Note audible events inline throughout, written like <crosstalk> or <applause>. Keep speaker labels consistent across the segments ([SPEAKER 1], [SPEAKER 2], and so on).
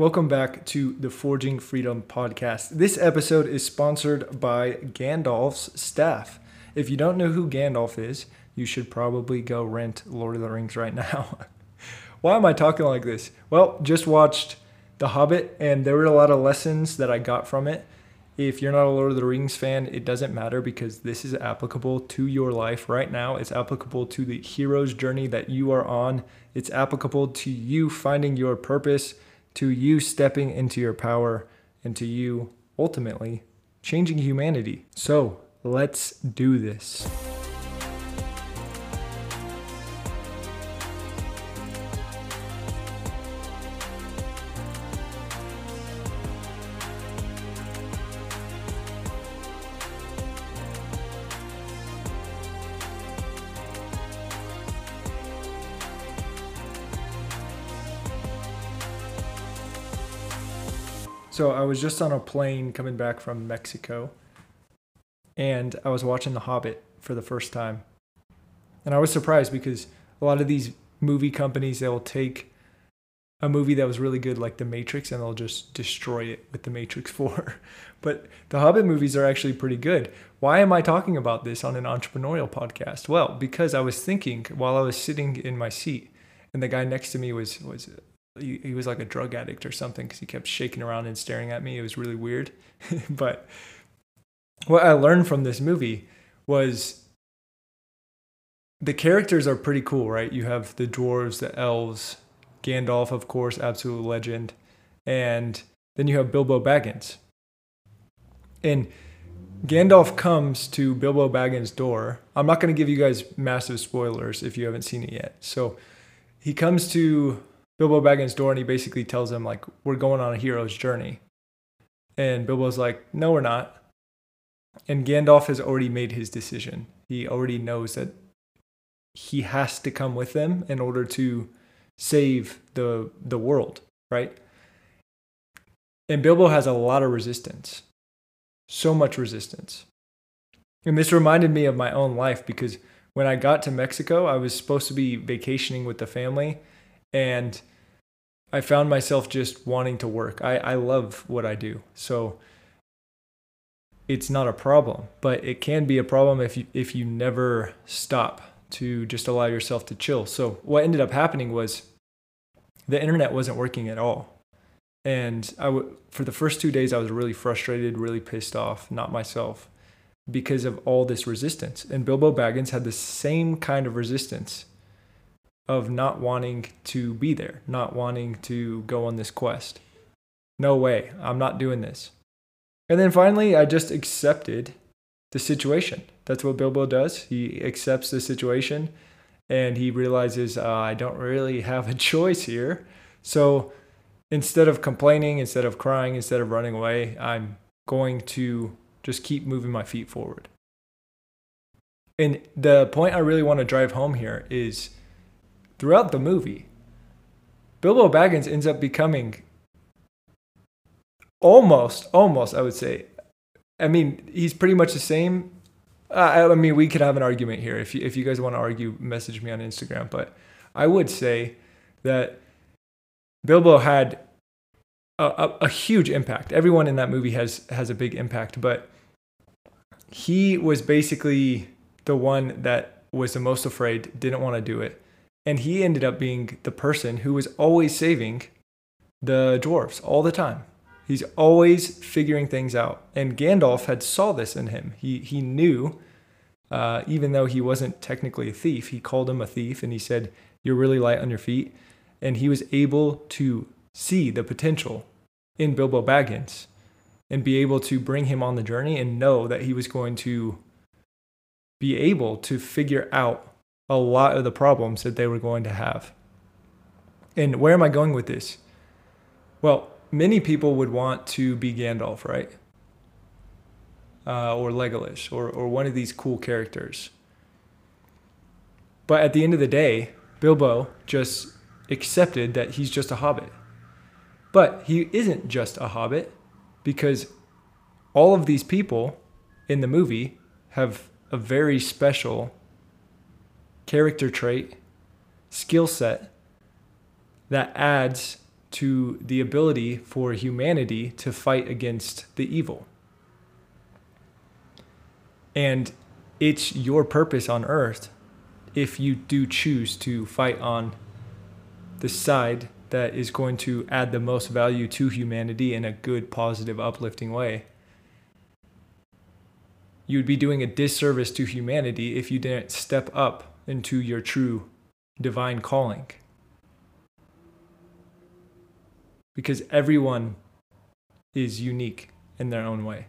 [SPEAKER 1] Welcome back to the Forging Freedom podcast. This episode is sponsored by Gandalf's staff. If you don't know who Gandalf is, you should probably go rent Lord of the Rings right now. <laughs> Why am I talking like this? Well, just watched The Hobbit, and there were a lot of lessons that I got from it. If you're not a Lord of the Rings fan, it doesn't matter because this is applicable to your life right now. It's applicable to the hero's journey that you are on. It's applicable to you finding your purpose, to you stepping into your power, and to you ultimately changing humanity. So let's do this. So I was just on a plane coming back from Mexico and I was watching The Hobbit for the first time. And I was surprised because a lot of these movie companies they'll take a movie that was really good like The Matrix and they'll just destroy it with The Matrix <laughs> 4. but the Hobbit movies are actually pretty good. Why am I talking about this on an entrepreneurial podcast? Well, because I was thinking while I was sitting in my seat and the guy next to me was was he, he was like a drug addict or something because he kept shaking around and staring at me. It was really weird. <laughs> but what I learned from this movie was the characters are pretty cool, right? You have the dwarves, the elves, Gandalf, of course, absolute legend, and then you have Bilbo Baggins. And Gandalf comes to Bilbo Baggins' door. I'm not going to give you guys massive spoilers if you haven't seen it yet. So he comes to Bilbo Baggins' door and he basically tells him like we're going on a hero's journey. And Bilbo's like, "No, we're not." And Gandalf has already made his decision. He already knows that he has to come with them in order to save the the world, right? And Bilbo has a lot of resistance. So much resistance. And this reminded me of my own life because when I got to Mexico, I was supposed to be vacationing with the family and I found myself just wanting to work. I, I love what I do. So it's not a problem, but it can be a problem if you if you never stop to just allow yourself to chill. So what ended up happening was the internet wasn't working at all. And I w- for the first 2 days I was really frustrated, really pissed off, not myself because of all this resistance. And Bilbo Baggins had the same kind of resistance of not wanting to be there, not wanting to go on this quest. No way, I'm not doing this. And then finally, I just accepted the situation. That's what Bilbo does. He accepts the situation and he realizes uh, I don't really have a <laughs> choice here. So instead of complaining, instead of crying, instead of running away, I'm going to just keep moving my feet forward. And the point I really want to drive home here is throughout the movie, Bilbo Baggins ends up becoming almost, almost, I would say. I mean, he's pretty much the same. Uh, I mean, we could have an argument here. If you, if you guys want to argue, message me on Instagram. But I would say that Bilbo had a, a, a huge impact. Everyone in that movie has has a big impact, but he was basically the one that was the most afraid, didn't want to do it, and he ended up being the person who was always saving the dwarves all the time. He's always figuring things out. And Gandalf had saw this in him. He he knew, uh, even though he wasn't technically a thief, he called him a thief and he said, You're really light on your feet. And he was able to see the potential in Bilbo Baggins and be able to bring him on the journey and know that he was going to be able to figure out a lot of the problems that they were going to have. And where am I going with this? Well, many people would want to be Gandalf, right? Uh, or Legolas, or, or one of these cool characters. But at the end of the day, Bilbo just accepted that he's just a hobbit. But he isn't just a hobbit because all of these people in the movie have a very special character trait, skill set that adds to the ability for humanity to fight against the evil. And it's your purpose on earth if you do choose to fight on the side that is going to add the most value to humanity in a good, positive, uplifting way. You would be doing a disservice to humanity if you didn't step up into your true divine calling. Because everyone is unique in their own way.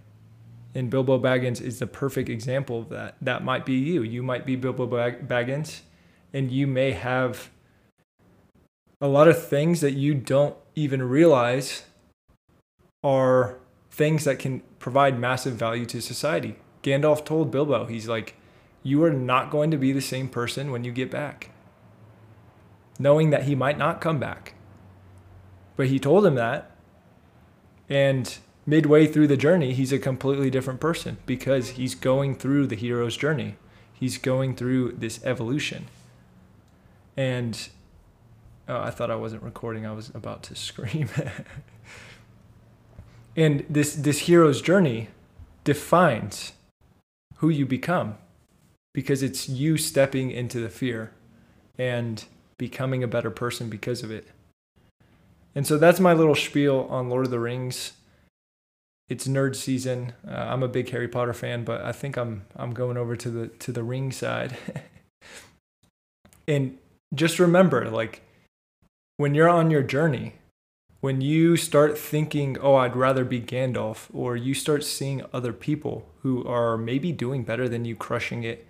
[SPEAKER 1] And Bilbo Baggins is the perfect example of that. That might be you. You might be Bilbo Baggins, and you may have a lot of things that you don't even realize are things that can provide massive value to society. Gandalf told Bilbo, he's like, You are not going to be the same person when you get back. Knowing that he might not come back. But he told him that. And midway through the journey, he's a completely different person because he's going through the hero's journey. He's going through this evolution. And oh, I thought I wasn't recording. I was about to <laughs> scream. and this this hero's journey defines who you become because it's you stepping into the fear and becoming a better person because of it. And so that's my little spiel on Lord of the Rings it's nerd season. Uh, I'm a big Harry Potter fan, but I think I'm I'm going over to the to the ring side. <laughs> and just remember, like when you're on your journey, when you start thinking, "Oh, I'd rather be Gandalf," or you start seeing other people who are maybe doing better than you, crushing it,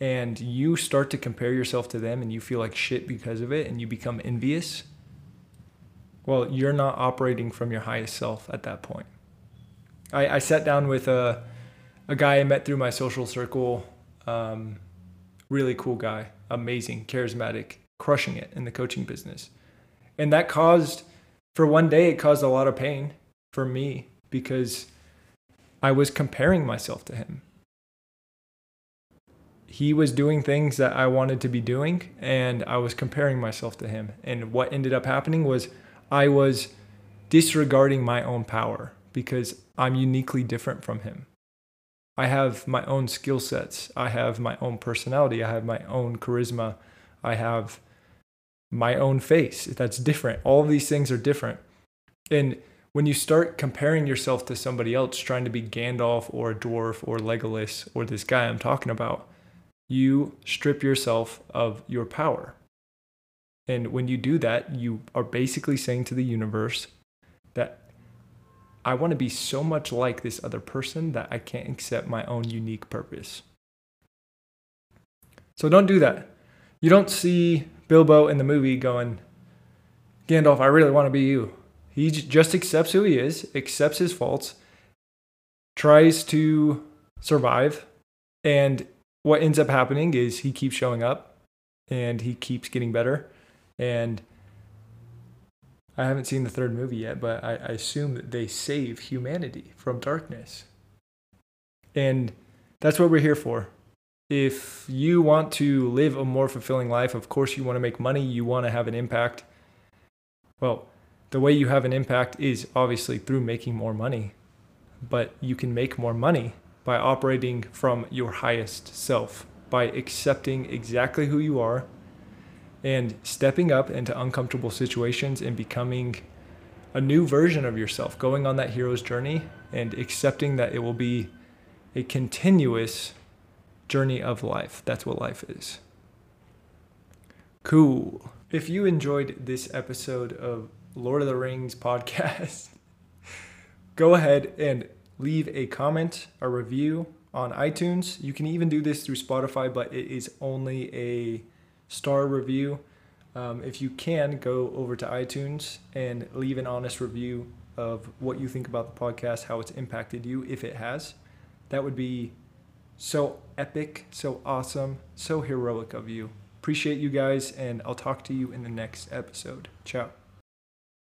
[SPEAKER 1] and you start to compare yourself to them, and you feel like shit because of it, and you become envious. Well, you're not operating from your highest self at that point I, I sat down with a, a guy I met through my social circle. Um, really cool guy, amazing, charismatic, crushing it in the coaching business. And that caused, for one day, it caused a lot of pain for me because I was comparing myself to him. He was doing things that I wanted to be doing, and I was comparing myself to him. And what ended up happening was I was disregarding my own power because I'm uniquely different from him. I have my own skill sets. I have my own personality. I have my own charisma. I have my own face that's different. All these things are different. And when you start comparing yourself to somebody else, trying to be Gandalf or a dwarf or Legolas or this guy I'm talking about, you strip yourself of your power. And when you do that, you are basically saying to the universe that I want to be so much like this other person that I can't accept my own unique purpose. So don't do that. You don't see Bilbo in the movie going, Gandalf, I really want to be you. He just accepts who he is, accepts his faults, tries to survive. And what ends up happening is he keeps showing up and he keeps getting better. And I haven't seen the third movie yet, but I, I assume that they save humanity from darkness. And that's what we're here for. If you want to live a more fulfilling life, of course, you want to make money, you want to have an impact. Well, the way you have an impact is obviously through making more money, but you can make more money by operating from your highest self, by accepting exactly who you are and stepping up into uncomfortable situations and becoming a new version of yourself, going on that hero's journey and accepting that it will be a continuous journey of life. That's what life is. Cool. If you enjoyed this episode of Lord of the Rings <laughs> podcast, go ahead and leave a comment, a review on iTunes. You can even do this through Spotify, but it is only a star review. Um, if you can, go over to iTunes and leave an honest review of what you think about the podcast, how it's impacted you, if it has. That would be so epic, so awesome, so heroic of you. Appreciate you guys, and I'll talk to you in the next episode. Ciao.